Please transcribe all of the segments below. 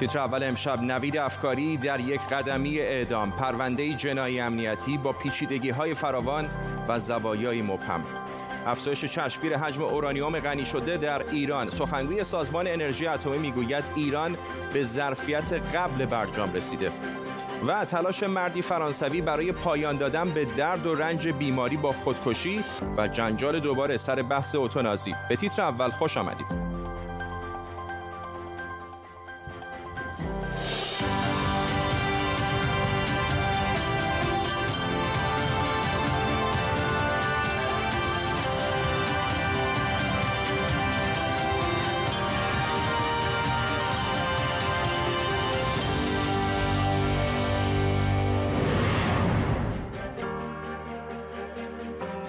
تیتر اول امشب نوید افکاری در یک قدمی اعدام. پرونده جنایی امنیتی با پیچیدگی های فراوان و زوایای مبهم. افزایش چشمگیر حجم اورانیوم غنی شده در ایران. سخنگوی سازمان انرژی اتمی می‌گوید ایران به ظرفیت قبل برجام رسیده. و تلاش مردی فرانسوی برای پایان دادن به درد و رنج بیماری با خودکشی و جنجال دوباره سر بحث اوتونازی. به تیتر اول خوش آمدید.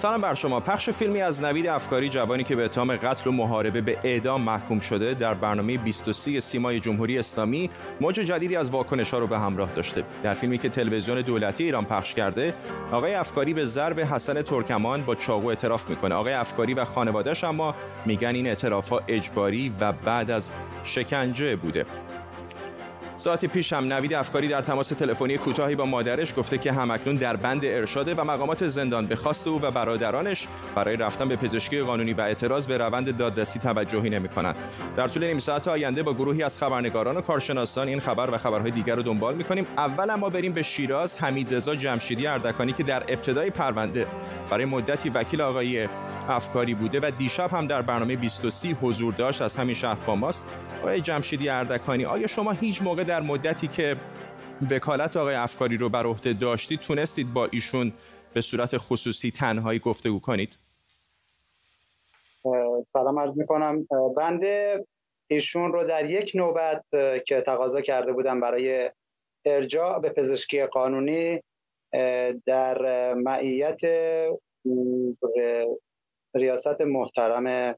سلام بر شما. پخش فیلمی از نوید افکاری جوانی که به اتهام قتل و محاربه به اعدام محکوم شده در برنامه 23 سیمای جمهوری اسلامی موج جدیدی از واکنش ها رو به همراه داشته. در فیلمی که تلویزیون دولتی ایران پخش کرده آقای افکاری به ضرب حسن ترکمان با چاقو اعتراف می‌کنه. آقای افکاری و خانوادهش اما میگن این اعتراف اجباری و بعد از شکنجه بوده. ساعتی پیش هم نوید افکاری در تماس تلفنی کوتاهی با مادرش گفته که همکنون در بند ارشاده و مقامات زندان به خواست او و برادرانش برای رفتن به پزشکی قانونی و اعتراض به روند دادرسی توجهی نمی کنند. در طول نیم ساعت آینده با گروهی از خبرنگاران و کارشناسان این خبر و خبرهای دیگر رو دنبال می‌کنیم اول اما بریم به شیراز. حمید رضا جمشیدی اردکانی که در ابتدای پرونده برای مدتی وکیل آقای افکاری بوده و دیشب هم در برنامه 23 حضور داشت. از همین شهر با ماست. آقای جمشیدی اردکانی آیا شما هیچ موقع در مدتی که وکالت آقای افکاری رو بر عهده داشتید تونستید با ایشون به صورت خصوصی تنهایی گفتگو کنید؟ سلام عرض می‌کنم. بنده ایشون رو در یک نوبت که تقاضا کرده بودم برای ارجاع به پزشکی قانونی در معیت ریاست محترم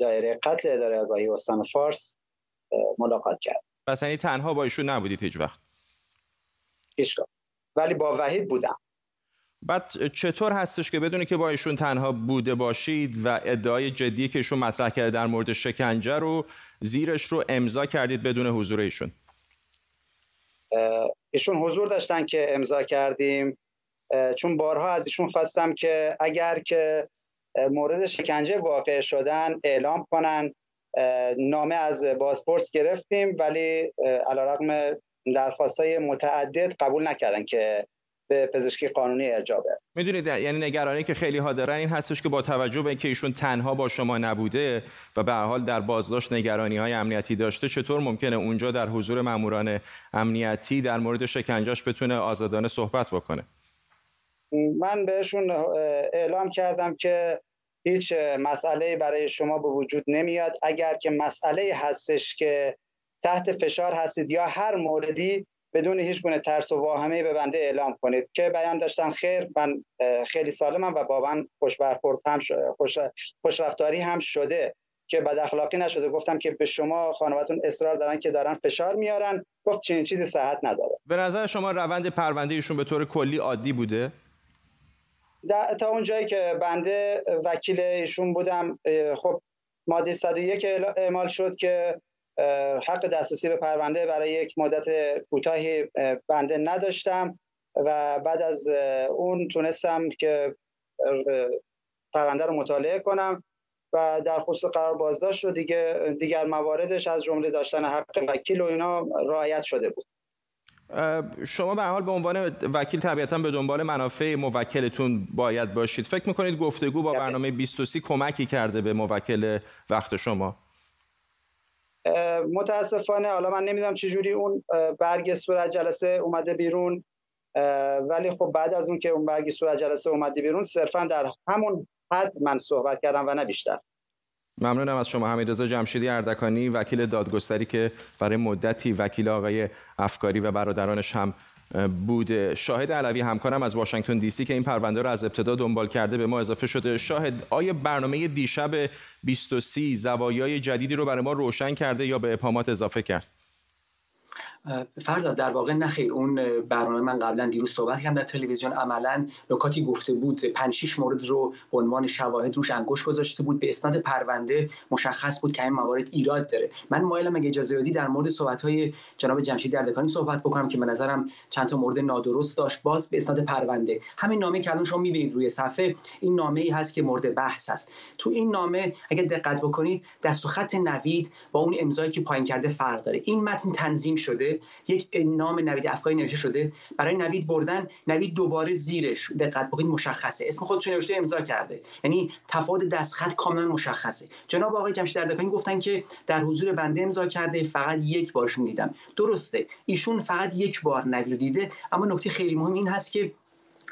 دایره قتل اداره آگاهی استان فارس ملاقات کرد. پس یعنی تنها با ایشون نبودید هیچ وقت؟ هیچگاه ولی با وحید بودم. بعد چطور هستش که بدونی که با ایشون تنها بوده باشید و ادعای جدی که ایشون مطرح کرده در مورد شکنجه رو زیرش رو امضا کردید بدون حضور ایشون؟ ایشون حضور داشتن که امضا کردیم. چون بارها از ایشون خواستم که اگر که مورد شکنجه واقع شدن اعلام کنن. نامه از بازپرس گرفتیم ولی علیرغم درخواست های متعدد قبول نکردن که به پزشکی قانونی ارجاع بره. می‌دونید یعنی نگرانی که خیلی ها دارن این هستش که با توجه به اینکه ایشون تنها با شما نبوده و به حال در بازداشت نگرانی های امنیتی داشته چطور ممکنه اونجا در حضور ماموران امنیتی در مورد شکنجهش بتونه آزادانه صحبت بکنه؟ من بهشون اعلام کردم که هیچ مسئله برای شما به وجود نمیاد. اگر که مسئله هستش که تحت فشار هستید یا هر موردی بدون هیچ گونه ترس و واهمه به بنده اعلام کنید. که بیان داشتن خیر من خیلی سالمم و با من خوش برخورد هم شده خوش خوشرفتاری هم شده. که بد اخلاقی نشده. گفتم که به شما خانوادتون اصرار دارن که دارن فشار میارن. گفت چنین چیزی صحت نداره. به نظر شما روند پرونده ایشون به طور کلی عادی بوده؟ تا اون جایی که بنده وکیل ایشون بودم خب ماده 101 اعمال شد که حق دسترسی به پرونده برای یک مدت کوتاهی بنده نداشتم و بعد از اون تونستم که پرونده رو مطالعه کنم و در خصوص قرار بازداشت و دیگه دیگر مواردش از جمله داشتن حق وکیل و اینا رعایت شده بود. شما به حال به عنوان وکیل طبیعتا به دنبال منافع موکلتون باید باشید. فکر می‌کنید گفتگو با برنامه 23 کمکی کرده به موکل وقت شما؟ متاسفانه حالا من نمی‌دونم چجوری اون برگ صورت جلسه اومده بیرون ولی خب بعد از اون که اون برگ صورت جلسه اومده بیرون صرفا در همون حد من صحبت کردم و نه بیشتر. ممنونم از شما حمیدرضا جمشیدی اردکانی وکیل دادگستری که برای مدتی وکیل آقای افکاری و برادرانش هم بود. شاهد علوی همکارم از واشنگتن دی سی که این پرونده را از ابتدا دنبال کرده به ما اضافه شده. شاهد آیا برنامه دیشب 23 زوایای جدیدی رو برای ما روشن کرده یا به ابهامات اضافه کرد؟ فردا در واقع نخیر اون برنامه من قبلا دیروز صحبت کردم در تلویزیون عملا نکاتی گفته بود. 5 6 مورد رو به عنوان شواهد روش انگوش گذاشته بود. به اسناد پرونده مشخص بود که این موارد ایراد داره. من مایلم اگه اجازه بدی در مورد صحبت های جناب جمشید دردکانی صحبت بکنم که به نظرم چند تا مورد نادرست داشت. باز به اسناد پرونده. همین نامه که الان شما می‌بینید روی صفحه این نامه ای هست که مورد بحث هست تو این نامه اگه دقت بکنید دست و خط نوید با اون امضایی که پایین کرده فرق داره. این متن تنظیم شده. یک نام نوید افکاری نوشته شده. برای نوید بردن نوید دوباره زیرش دقت بکنید مشخصه. اسم خودش نوشته امضا کرده. یعنی تفاوت دستخط کاملا مشخصه. جناب آقای جمشید اردکانی گفتن که در حضور بنده امضا کرده فقط یک بارشون دیدم. درسته. ایشون فقط یک بار نوید دیده اما نکته خیلی مهم این هست که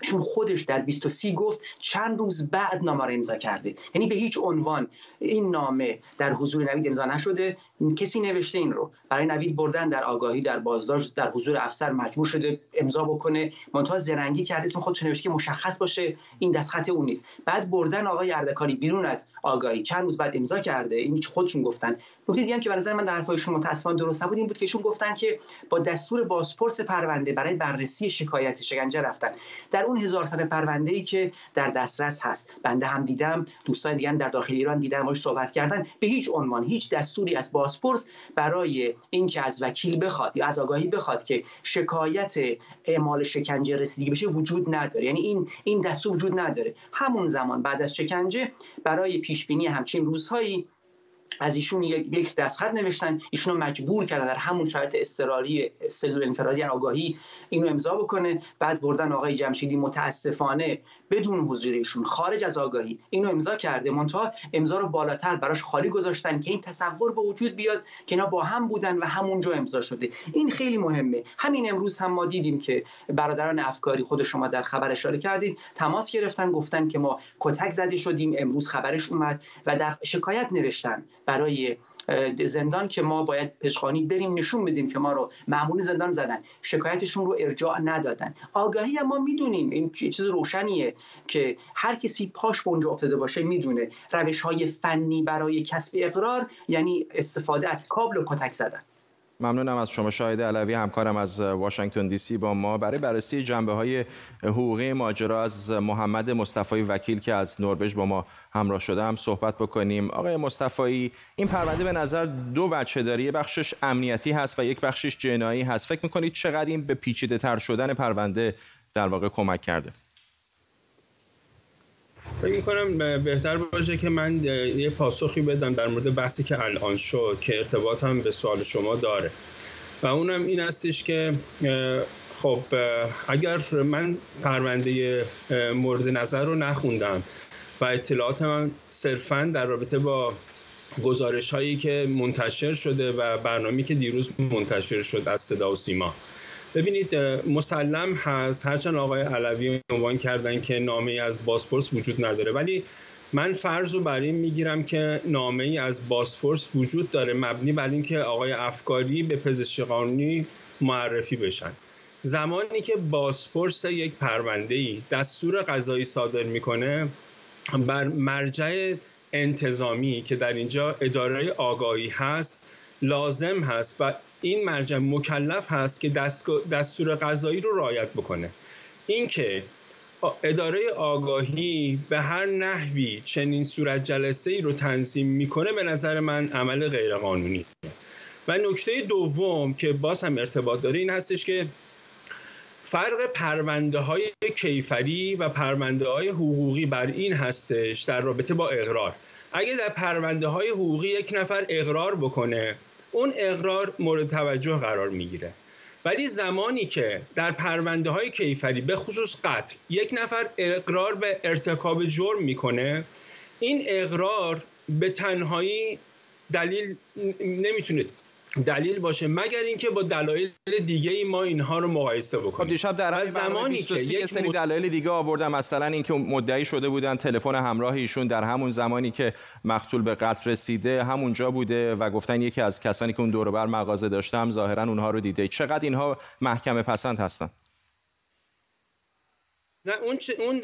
چون خودش در 23 گفت چند روز بعد نامه را امضا کرده. یعنی به هیچ عنوان این نامه در حضور نوید امضا نشده کسی نوشته این رو. برای نوید بردن در آگاهی در بازداشت در حضور افسر مجبور شده امضا بکنه. منتها زرنگی کرده اسم خودش نوشته که مشخص باشه این دستخط اون نیست. بعد بردن آقای اردکانی بیرون از آگاهی چند روز بعد امضا کرده. این خودشون گفتن. نکته دیگه که برای من در حرفای شما متاسفانه درست نبود این بود که ایشون گفتن که با دستور بازپرس پرونده برای بررسی شکایت شکنجه رفتن. در اون هزار صفحه پرونده ای که در دسترس هست. بنده هم دیدم دوستان دیگه در داخل ایران دیدن باش صحبت کردن. به هیچ عنوان هیچ دستوری از بازپرس برای اینکه از وکیل بخواد یا از آگاهی بخواد که شکایت اعمال شکنجه رسیدگی بشه وجود نداره. یعنی این این دستور وجود نداره. همون زمان بعد از شکنجه برای پیش بینی همچین روزهایی از ایشون یک دستخط نوشتن. ایشون رو مجبور کردن در همون شرایط استراری سلول انفرادی یعنی آگاهی اینو امضا بکنه. بعد بردن آقای جمشیدی متاسفانه بدون حضور ایشون خارج از آگاهی اینو امضا کرده. منتها امضا رو بالاتر براش خالی گذاشتن که این تصور به وجود بیاد که اینا با هم بودن و همونجا امضا شده. این خیلی مهمه. همین امروز هم ما دیدیم که برادران افکاری خود شما در خبر اشاره کردید. تماس گرفتن گفتن که ما کتک زده شدیم. امروز خبرش اومد و در شکایت نوشتن برای زندان که ما باید پشخانی بریم نشون بدیم که ما رو معمول زندان زدن. شکایتشون رو ارجاع ندادن. آگاهی ما می‌دونیم. این چیز روشنیه که هر کسی پاش اونجا افتاده باشه می‌دونه. روش های فنی برای کسب اقرار یعنی استفاده از کابل و کتک زدن. ممنونم از شما شاهد علوی همکارم از واشنگتن دی سی با ما. برای بررسی جنبه های حقوقی ماجرا از محمد مصطفی وکیل که از نروژ با ما همراه شده هم صحبت بکنیم. آقای مصطفی این پرونده به نظر دو بچه داره. بخشش امنیتی هست و یک بخشش جنایی هست. فکر می‌کنید چقدر این به پیچیده تر شدن پرونده در واقع کمک کرده؟ فکر می‌کنم بهتر باشه که من یه پاسخی بدم در مورد بحثی که الان شد که ارتباط هم به سوال شما داره. و اونم این هستش که خب اگر من پرونده مورد نظر رو نخوندم و اطلاعات من صرفا در رابطه با گزارش هایی که منتشر شده و برنامه که دیروز منتشر شد از صدا و سیما ببینید مسلم هست. هرچند آقای علوی عنوان کردن که نامه از باسپورس وجود نداره. ولی من فرض رو بر این می‌گیرم که نامه ای از باسپورس وجود داره مبنی بر اینکه آقای افکاری به پزشکی قانونی معرفی بشن. زمانی که باسپورس یک پرونده ای دستور قضایی صادر می‌کنه بر مرجع انتظامی که در اینجا اداره آگاهی هست لازم هست و این مرجع مکلف هست که دستور قضایی رو رعایت بکنه. اینکه اداره آگاهی به هر نحوی چنین صورت جلسه ای رو تنظیم می‌کنه به نظر من عمل غیرقانونی. و نکته دوم که باز هم ارتباط داره این هستش که فرق پرونده های کیفری و پرونده های حقوقی بر این هستش در رابطه با اقرار. اگه در پرونده های حقوقی یک نفر اقرار بکنه اون اقرار مورد توجه قرار می‌گیره. ولی زمانی که در پرونده های کیفری به خصوص قتل یک نفر اقرار به ارتکاب جرم می‌کنه این اقرار به تنهایی دلیل نمی‌تونه دلیل باشه مگر اینکه با دلایل دیگه ای ما اینها رو مقایسه بکنیم. خب دیشب در همین زمانی که یک سری دلایل دیگه آوردم مثلا اینکه مدعی شده بودن تلفن همراه ایشون در همون زمانی که مقتول به قتل رسیده همونجا بوده و گفتن یکی از کسانی که اون دور بر مغازه داشتم ظاهرا اونها رو دیده. چقدر اینها محکمه پسند هستن؟ نه اون اون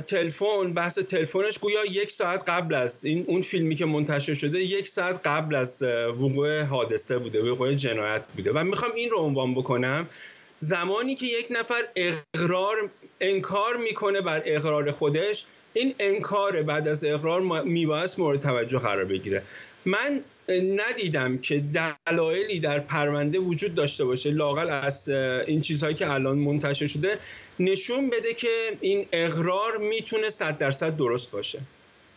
تلفن بحث تلفنش گویا یک ساعت قبل از این اون فیلمی که منتشر شده یک ساعت قبل از وقوع حادثه بوده وقوع جنایت بوده. و می‌خوام این رو عنوان بکنم. زمانی که یک نفر اقرار انکار می‌کنه بر اقرار خودش این انکار بعد از اقرار میبایست مورد توجه قرار بگیره. من ندیدم که دلایلی در پرونده وجود داشته باشه لاقل از این چیزهایی که الان منتشر شده نشون بده که این اقرار می‌تونه صد درصد درست باشه.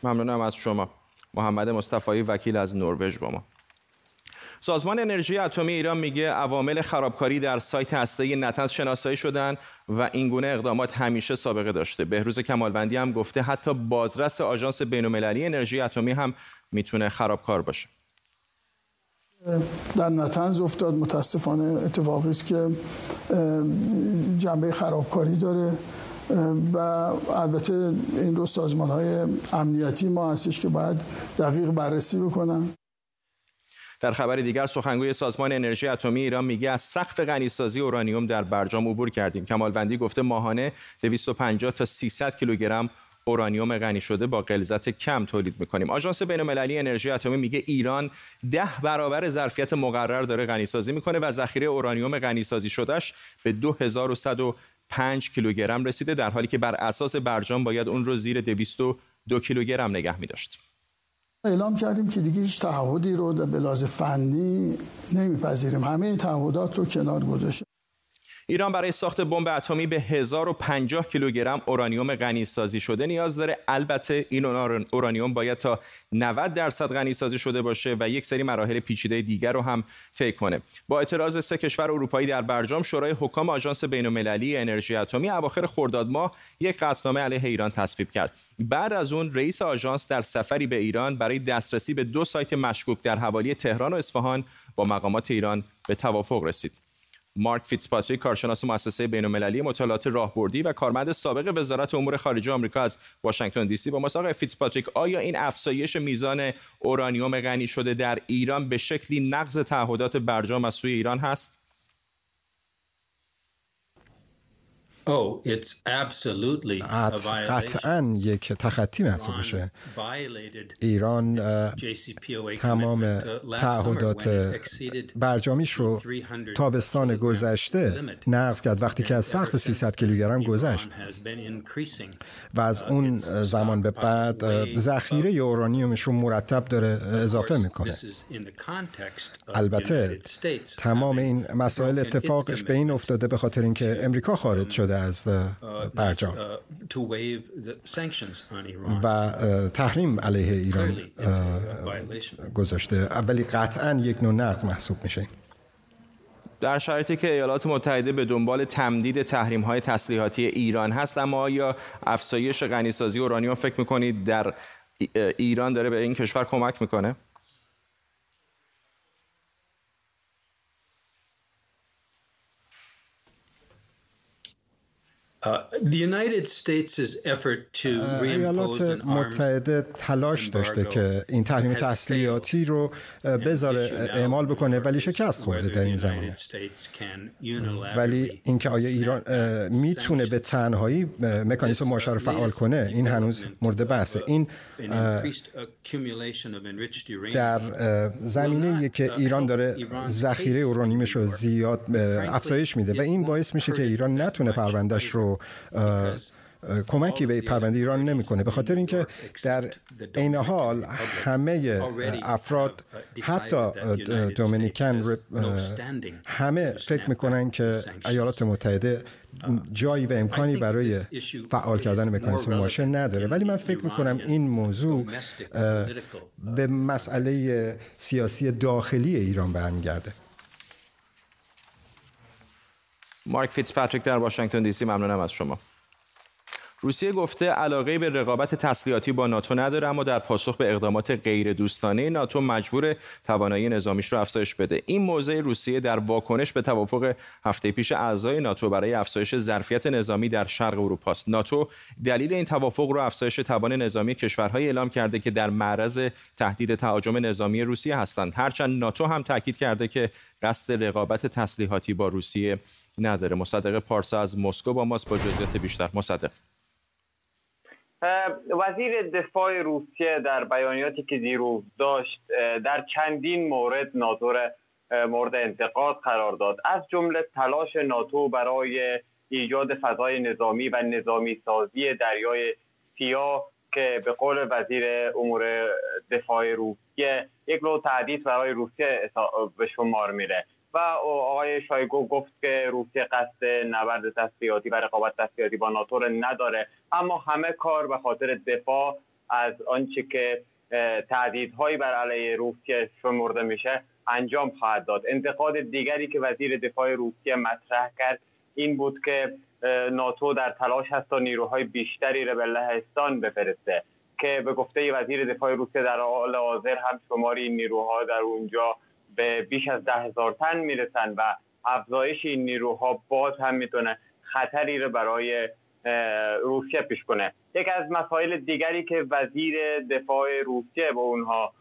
ممنونم از شما. محمد مصطفی وکیل از نروژ با ما. سازمان انرژی اتمی ایران میگه عوامل خرابکاری در سایت هسته نتنز شناسایی شدن و این گونه اقدامات همیشه سابقه داشته. بهروز کمالوندی هم گفته حتی بازرس آژانس بین‌المللی انرژی اتمی هم می‌تونه خرابکار باشه. در نتنز افتاد متاسفانه اتفاقی است که جنبه خرابکاری داره و البته این رو سازمان های امنیتی ما هستش که باید دقیق بررسی بکنن در خبر دیگر سخنگوی سازمان انرژی اتمی ایران میگه از سقف غنیسازی اورانیوم در برجام عبور کردیم کمالوندی گفته ماهانه 250 تا 300 کیلوگرم اورانیوم غنی شده با غلظت کم تولید می‌کنیم آژانس بین‌المللی انرژی اتمی میگه ایران ده برابر ظرفیت مقرر داره غنی سازی می‌کنه و ذخیره اورانیوم غنی سازی شدهش به 2105 کیلوگرم رسیده در حالی که بر اساس برجام باید اون رو زیر 202 کیلوگرم نگه می‌داشت. اعلام کردیم که دیگه هیچ تعهدی رو به لحاظ فنی نمیپذیریم. همه تعهدات رو کنار گذاشتیم. ایران برای ساخت بمب اتمی به 1050 کیلوگرم اورانیوم غنی سازی شده نیاز داره. البته این اورانیوم باید تا 90 درصد غنی سازی شده باشه و یک سری مراحل پیچیده دیگر رو هم طی کنه. با اعتراض سه کشور اروپایی در برجام شورای حکام آژانس بین‌المللی انرژی اتمی اواخر خرداد ماه یک قطعنامه علیه ایران تصویب کرد. بعد از اون رئیس آژانس در سفری به ایران برای دسترسی به دو سایت مشکوک در حوالی تهران و اصفهان با مقامات ایران به توافق رسید. مارک فیتزپاتریک کارشناس مؤسسه بین‌المللی مطالعات راهبردی و کارمند سابق وزارت امور خارجه آمریکا از واشنگتن دی سی با ماست آقای فیتزپاتریک آیا این افزایش میزان اورانیوم غنی شده در ایران به شکلی نقض تعهدات برجام از سوی ایران هست؟ قطعا یک تخطی محسوب میشه. ایران تمام تعهدات برجامیش رو تابستان گذشته نقض کرد. وقتی که از سقف 300 کیلوگرم گذشت. و از اون زمان به بعد ذخیره اورانیومش رو مرتب داره اضافه می‌کنه. البته تمام این مسائل اتفاقش به این افتاده به خاطر اینکه امریکا خارج شده از برجام. و تحریم علیه ایران گذاشته. ولی قطعا یک نوع نقض محسوب میشه. در شرایطی که ایالات متحده به دنبال تمدید تحریم های تسلیحاتی ایران هست اما آیا افزایش غنیسازی اورانیوم فکر می‌کنید در ایران داره به این کشور کمک می‌کنه؟ ایالات متحده تلاش داشته که این تحریم تسلیحاتی رو بذاره اعمال بکنه ولی شکست خورده در این زمینه ولی اینکه آیا ایران می‌تونه به تنهایی مکانیزم ماشه رو فعال کنه؟ این هنوز مورد بحثه. این در زمینه که ایران داره ذخیره اورانیمش رو زیاد افزایش میده و این باعث میشه که ایران نتونه پروندهش رو کمکی به پرونده ایران نمی‌کنه. به خاطر اینکه در عین حال همه افراد حتی دومینیکن همه فکر می‌کنن که ایالات متحده جایی و امکانی برای فعال کردن مکانیسم ماشه نداره. ولی من فکر می‌کنم این موضوع به مسئله سیاسی داخلی ایران برمیگرده. مارک فیتزپاتریک در واشنگتن دی سی ممنونم از شما. روسیه گفته علاقه به رقابت تسلیحاتی با ناتو نداره اما در پاسخ به اقدامات غیر دوستانه ناتو مجبور توانایی نظامیش رو افزایش بده. این موضع روسیه در واکنش به توافق هفته پیش اعضای ناتو برای افزایش ظرفیت نظامی در شرق اروپا است. ناتو دلیل این توافق رو افزایش توان نظامی کشورهای اعلام کرده که در معرض تهدید تهاجم نظامی روسیه هستند. هرچند ناتو هم تاکید کرده که قصد رقابت تسلیحاتی با روسیه نداره. مصدق پارسا از مسکو با ماست با جزئیات بیشتر. مصدق. وزیر دفاع روسیه در بیانیاتی که دیروز داشت در چندین مورد ناتو مورد انتقاد قرار داد. از جمله تلاش ناتو برای ایجاد فضای نظامی و نظامی سازی دریای سیاه که به قول وزیر امور دفاع روسیه یک نوع تهدید برای روسیه به شمار میره. و آقای شایگو گفت که روسیه قصد نبرد تسلیحاتی و رقابت تسلیحاتی با ناتو نداره. اما همه کار به خاطر دفاع از آنچه که تهدیدهایی بر علیه روسیه شمرده میشه انجام خواهد داد. انتقاد دیگری که وزیر دفاع روسیه مطرح کرد این بود که ناتو در تلاش هست تا نیروهای بیشتری را به لهستان بفرسته که به گفته وزیر دفاع روسیه در حال حاضر هم شماری نیروها در اونجا به بیش از ده هزار تن می‌رسن و افزایش این نیروها باز هم می‌تونه خطری رو برای روسیه پیش کنه. یک از مسائل دیگری که وزیر دفاع روسیه به اونها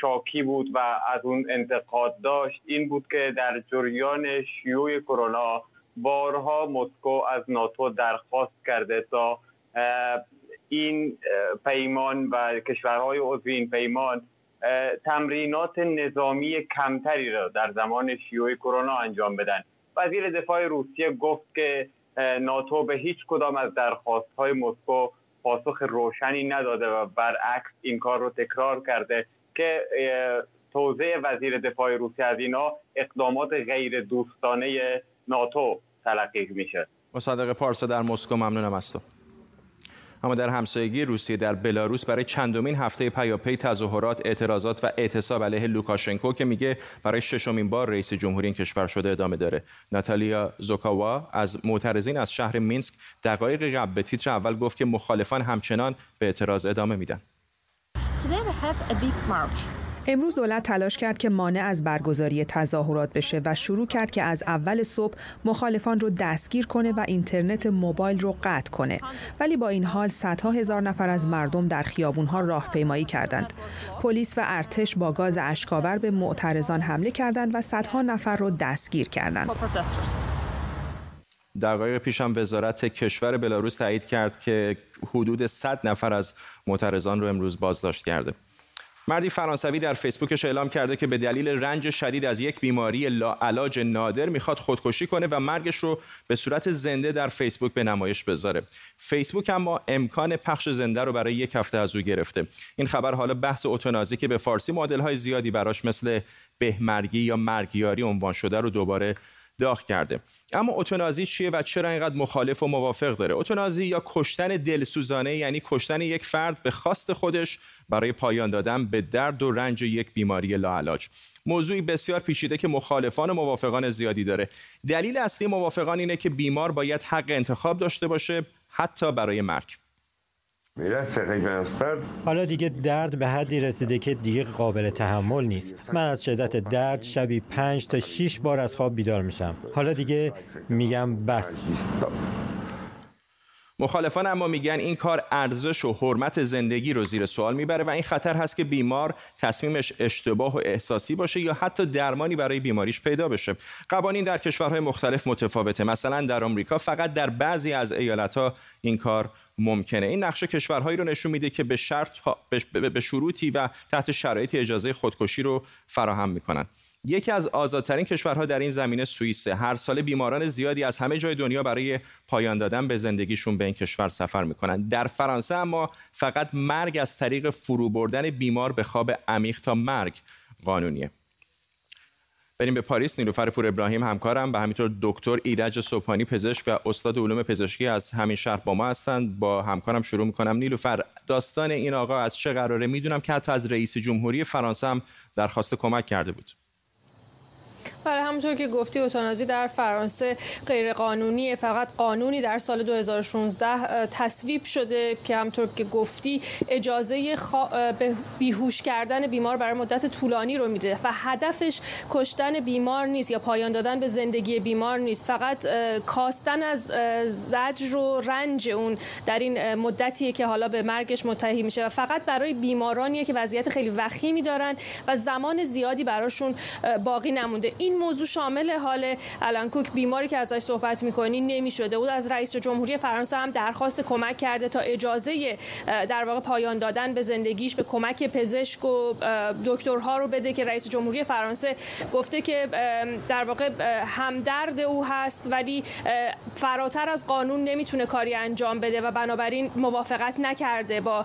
شاکی بود و از اون انتقاد داشت این بود که در جریان شیوع کرونا بارها مسکو از ناتو درخواست کرده تا این پیمان و کشورهای عضو این پیمان تمرینات نظامی کمتری را در زمان شیوع کرونا انجام بدن. وزیر دفاع روسیه گفت که ناتو به هیچ کدام از درخواست های مسکو پاسخ روشنی نداده و برعکس این کار رو تکرار کرده که توضیح وزیر دفاع روسیه از اینا اقدامات غیر دوستانه ناتو تلقی میشه. مصدق پارسا در مسکو ممنونم از تو. اما در همسایگی روسیه در بلاروس برای چندمین هفته پیاپی تظاهرات اعتراضات و اعتصاب علیه لوکاشنکو که میگه برای ششمین بار رئیس جمهوری این کشور شده ادامه داره. ناتالیا زوکاوا از معترضین از شهر مینسک دقایق قبل به تیتر اول گفت که مخالفان همچنان به اعتراض ادامه میدن. امروز دولت تلاش کرد که مانع از برگزاری تظاهرات بشه و شروع کرد که از اول صبح مخالفان رو دستگیر کنه و اینترنت موبایل رو قطع کنه. ولی با این حال صدها هزار نفر از مردم در خیابونها راهپیمایی کردند. پلیس و ارتش با گاز اشکاور به معترضان حمله کردند و صدها نفر رو دستگیر کردند. دقایق پیش هم وزارت کشور بلاروس تایید کرد که حدود 100 نفر از معترضان رو امروز بازداشت کرده. مردی فرانسوی در فیسبوکش اعلام کرده که به دلیل رنج شدید از یک بیماری لاعلاج نادر می‌خواد خودکشی کنه و مرگش رو به صورت زنده در فیسبوک به نمایش بذاره. فیسبوک اما امکان پخش زنده رو برای یک هفته از او گرفته. این خبر حالا بحث اتونازی که به فارسی مدل های زیادی براش مثل بهمرگی یا مرگیاری عنوان شده رو دوباره داغ کرده. اما اتونازی چیه و چرا اینقدر مخالف و موافق داره؟ اتونازی یا کشتن دلسوزانه یعنی کشتن یک فرد به خواست خودش برای پایان دادن به درد و رنج یک بیماری لاعلاج. موضوعی بسیار پیچیده که مخالفان و موافقان زیادی داره. دلیل اصلی موافقان اینه که بیمار باید حق انتخاب داشته باشه حتی برای مرگ. حالا دیگه درد به حدی رسیده که دیگه قابل تحمل نیست. من از شدت درد شبی پنج تا شیش بار از خواب بیدار میشم. حالا دیگه میگم بس. مخالفان اما میگن این کار ارزش و حرمت زندگی رو زیر سوال می‌بره و این خطر هست که بیمار تصمیمش اشتباه و احساسی باشه یا حتی درمانی برای بیماریش پیدا بشه. قوانین در کشورهای مختلف متفاوته. مثلا در آمریکا فقط در بعضی از ایالتها این کار ممکنه. این نقشه کشورهایی رو نشون میده که به شرط به شروطی و تحت شرایطی اجازه خودکشی رو فراهم می‌کنن. یکی از آزادترین کشورها در این زمینه سوئیسه. هر سال بیماران زیادی از همه جای دنیا برای پایان دادن به زندگیشون به این کشور سفر می‌کنن. در فرانسه اما فقط مرگ از طریق فرو بردن بیمار به خواب عمیق تا مرگ قانونیه. بریم به پاریس. نیلوفر پور ابراهیم همکارم و همینطور دکتر ایرج صبحانی پزشک و استاد علوم پزشکی از همین شهر با ما هستند. با همکارم شروع می‌کنم. نیلوفر داستان این آقا از چه قراره؟ می‌دونم که حتی از رئیس جمهوری فرانسه هم درخواست کمک کرده بود. بله همونطور که گفتی اوتانازی در فرانسه غیر قانونی فقط قانونی در سال 2016 تصویب شده که همونطور که گفتی اجازه به بیهوش کردن بیمار برای مدت طولانی رو میده و هدفش کشتن بیمار نیست یا پایان دادن به زندگی بیمار نیست. فقط کاستن از زجر و رنج اون در این مدتیه که حالا به مرگش منتهی میشه و فقط برای بیمارانیه که وضعیت خیلی وخیمی دارن و زمان زیادی براشون باقی نمونده. این موضوع شامل حال الان کوک بیماری که ازش صحبت می‌کنی نمی‌شده او از رئیس جمهوری فرانسه هم درخواست کمک کرده تا اجازه در واقع پایان دادن به زندگیش به کمک پزشک و دکترها رو بده که رئیس جمهوری فرانسه گفته که در واقع همدرد او هست ولی فراتر از قانون نمی‌تونه کاری انجام بده و بنابراین موافقت نکرده با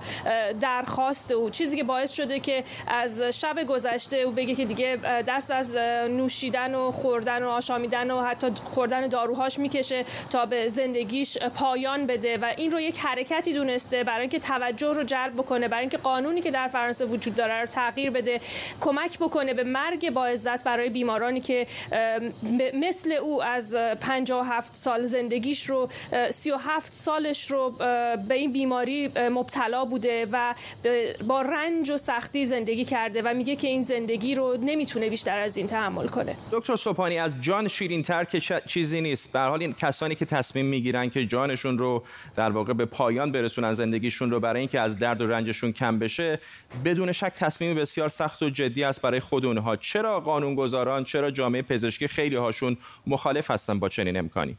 درخواست او. چیزی که باعث شده که از شب گذشته او بگه که دیگه دست از نوشیدن و خوردن و آشامیدن و حتی خوردن داروهاش می‌کشه تا به زندگیش پایان بده. و این رو یک حرکتی دونسته برای اینکه توجه رو جلب بکنه برای اینکه قانونی که در فرانسه وجود داره رو تغییر بده کمک بکنه به مرگ با عزت برای بیمارانی که مثل او از 57 سال زندگیش رو 37 سالش رو به این بیماری مبتلا بوده و با رنج و سختی زندگی کرده و میگه که این زندگی رو نمی‌تونه بیشتر از این تحمل کنه. دکتر سوپانی از جان شیرین تر که چیزی نیست. به حال این کسانی که تصمیم می‌گیرن که جانشون رو در واقع به پایان برسونن زندگیشون رو برای اینکه از درد و رنجشون کم بشه بدون شک تصمیم بسیار سخت و جدی است برای خود اونها. چرا قانونگذاران چرا جامعه پزشکی خیلی هاشون مخالف هستن با چنین امکانی؟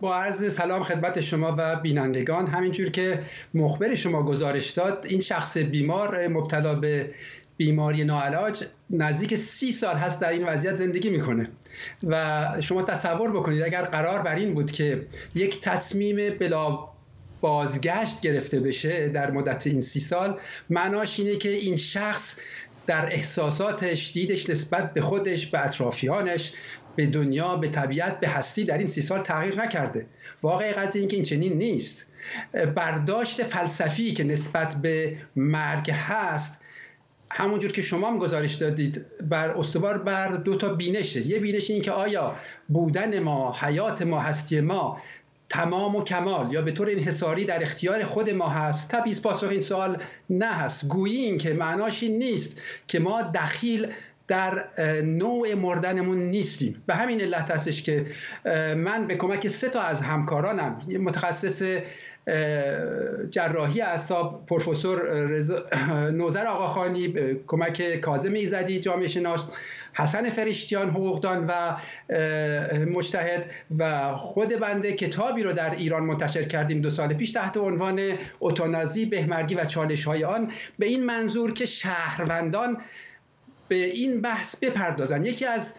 با عرض سلام خدمت شما و بینندگان. همینجور که مخبر شما گزارش داد این شخص بیمار مبتلا به بیماری ناعلاج نزدیک سی سال هست در این وضعیت زندگی می‌کنه. و شما تصور بکنید اگر قرار بر این بود که یک تصمیم بلا بازگشت گرفته بشه در مدت این سی سال معناش اینه که این شخص در احساساتش دیدش نسبت به خودش به اطرافیانش به دنیا به طبیعت به هستی در این سی سال تغییر نکرده. واقع قضیه این که این چنین نیست. برداشت فلسفی که نسبت به مرگ هست همونجور که شما هم گزارش دادید بر استوار بر دو تا بینشه. یه بینش این که آیا بودن ما حیات ما هستی ما تمام و کمال یا به طور انحصاری در اختیار خود ما هست؟ طبیعی پاسخ این سوال نه هست. گویی این که معناش این نیست که ما دخیل در نوع مردنمون نیستیم. به همین علت هستش که من به کمک سه تا از همکارانم متخصص جراحی اعصاب پروفسور نوزر آقاخانی کمک کاظم ایزدی جامعه شناس حسن فرشتیان حقوقدان و مجتهد و خود بنده کتابی رو در ایران منتشر کردیم دو سال پیش تحت عنوان اوتانازی بهمرگی و چالش های آن. به این منظور که شهروندان به این بحث بپردازن. یکی از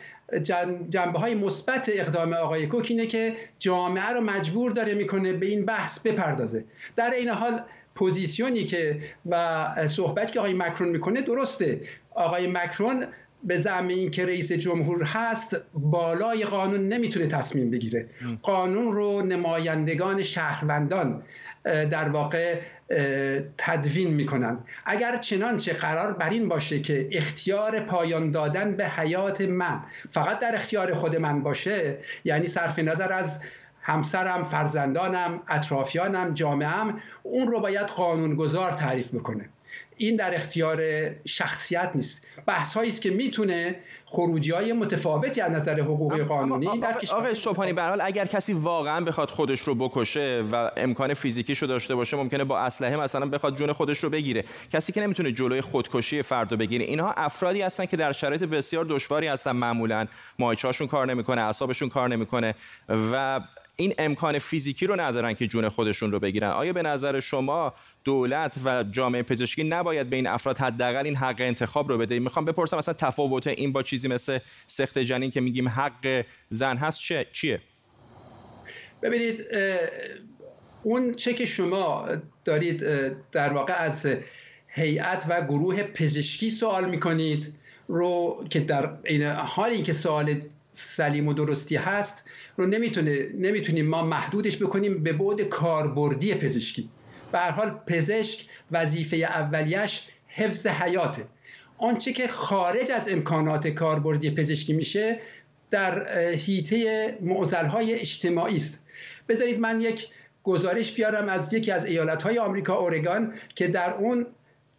جنبه های مثبت اقدام آقای کوک اینه که جامعه رو مجبور داره می‌کنه به این بحث بپردازه. در این حال پوزیسیونی که و صحبت که آقای مکرون می‌کنه درسته. آقای مکرون به زعم این که رئیس جمهور هست بالای قانون نمی‌تونه تصمیم بگیره. قانون رو نمایندگان شهروندان در واقع تدوین می‌کنن اگر چنانچه قرار بر این باشه که اختیار پایان دادن به حیات من فقط در اختیار خود من باشه یعنی صرف نظر از همسرم فرزندانم اطرافیانم جامعهم اون رو باید قانونگذار تعریف بکنه. این در اختیار شخصیت نیست. بحث است که می‌تونه خروجی های متفاوتی از نظر حقوقی قانونی در کشور آقای صبحانی به حال اگر کسی واقعا بخواد خودش رو بکشه و امکان فیزیکیش رو داشته باشه ممکنه با اسلحه مثلا بخواد جون خودش رو بگیره. کسی که نمی‌تونه جلوی خودکشی فرد رو بگیره اینها افرادی هستن که در شرایط بسیار دشواری هستن. معمولا مایچه‌هاشون کار نمی‌کنه اعصابشون کار نمی‌کنه و این امکان فیزیکی رو ندارن که جون خودشون رو بگیرن. آیا به نظر شما دولت و جامعه پزشکی نباید به این افراد حداقل این حق انتخاب رو بده. می‌خوام بپرسم مثلا تفاوت این با چیزی مثل سخت جنین که میگیم حق زن هست چه چیه؟ ببینید اون چه که شما دارید در واقع از هیئت و گروه پزشکی سوال می‌کنید رو که در این حالی که سوال سلیم و درستی هست رو نمی‌تونه نمی‌تونیم ما محدودش بکنیم به بعد کاربردی پزشکی. به حال پزشک وظیفه اولیش حفظ حیاته. آنچه که خارج از امکانات کاربردی پزشکی میشه در هیته های اجتماعی است. بذارید من یک گزارش بیارم از یکی از ایالتهای آمریکا اورگان که در اون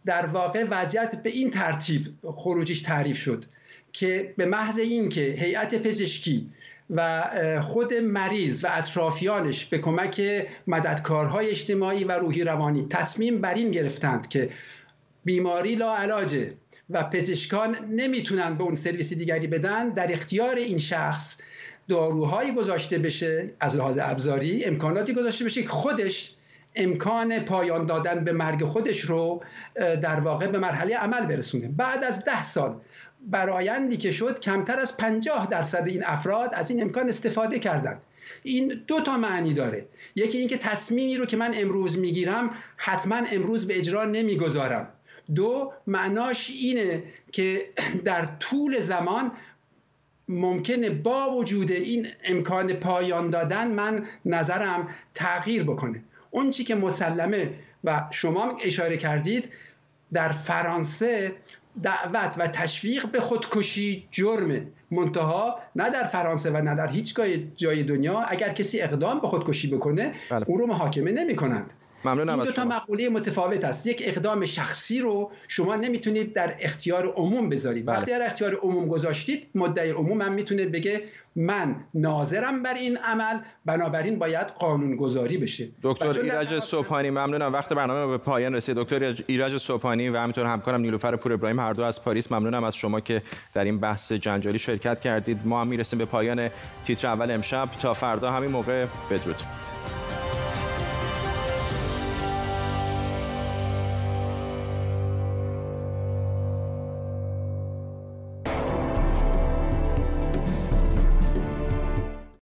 در واقع وضعیت به این ترتیب خروجیش تعریف شد که به محض اینکه هیئت پزشکی و خود مریض و اطرافیانش به کمک مددکارهای اجتماعی و روحی روانی تصمیم بر این گرفتند که بیماری لا علاجه و پزشکان نمی‌تونن به اون سرویس دیگری بدن در اختیار این شخص داروهایی گذاشته بشه از لحاظ ابزاری امکاناتی گذاشته بشه که خودش امکان پایان دادن به مرگ خودش رو در واقع به مرحله عمل برسونه. بعد از ده سال برایندی که شد کمتر از 50 درصد این افراد از این امکان استفاده کردند. این دو تا معنی داره. یکی اینکه تصمیمی رو که من امروز می‌گیرم حتما امروز به اجرا نمی‌گذارم. دو معناش اینه که در طول زمان ممکنه با وجود این امکان پایان دادن من نظرم تغییر بکنه. اون چی که مسلمه و شما اشاره کردید در فرانسه دعوت و تشویق به خودکشی جرمه منتها نه در فرانسه و نه در هیچ جای دنیا اگر کسی اقدام به خودکشی بکنه بله. او رو محاکمه نمی کنند ممنونم این دو تا مقوله متفاوت است. یک اقدام شخصی رو شما نمی‌تونید در اختیار عموم بذارید. بله. وقتی در اختیار عموم گذاشتید مدعی عموم هم می‌تونه بگه من ناظرم بر این عمل بنابراین باید قانون گذاری بشه دکتر ایرج صبحانی ممنونم. وقت برنامه به پایان رسید. دکتر ایرج صبحانی و همینطور همکارم نیلوفر پور ابراهیم هر دو از پاریس ممنونم از شما که در این بحث جنجالی شرکت کردید. ما هم می‌رسیم به پایان تیتر اول امشب. تا فردا همین موقع بدرود.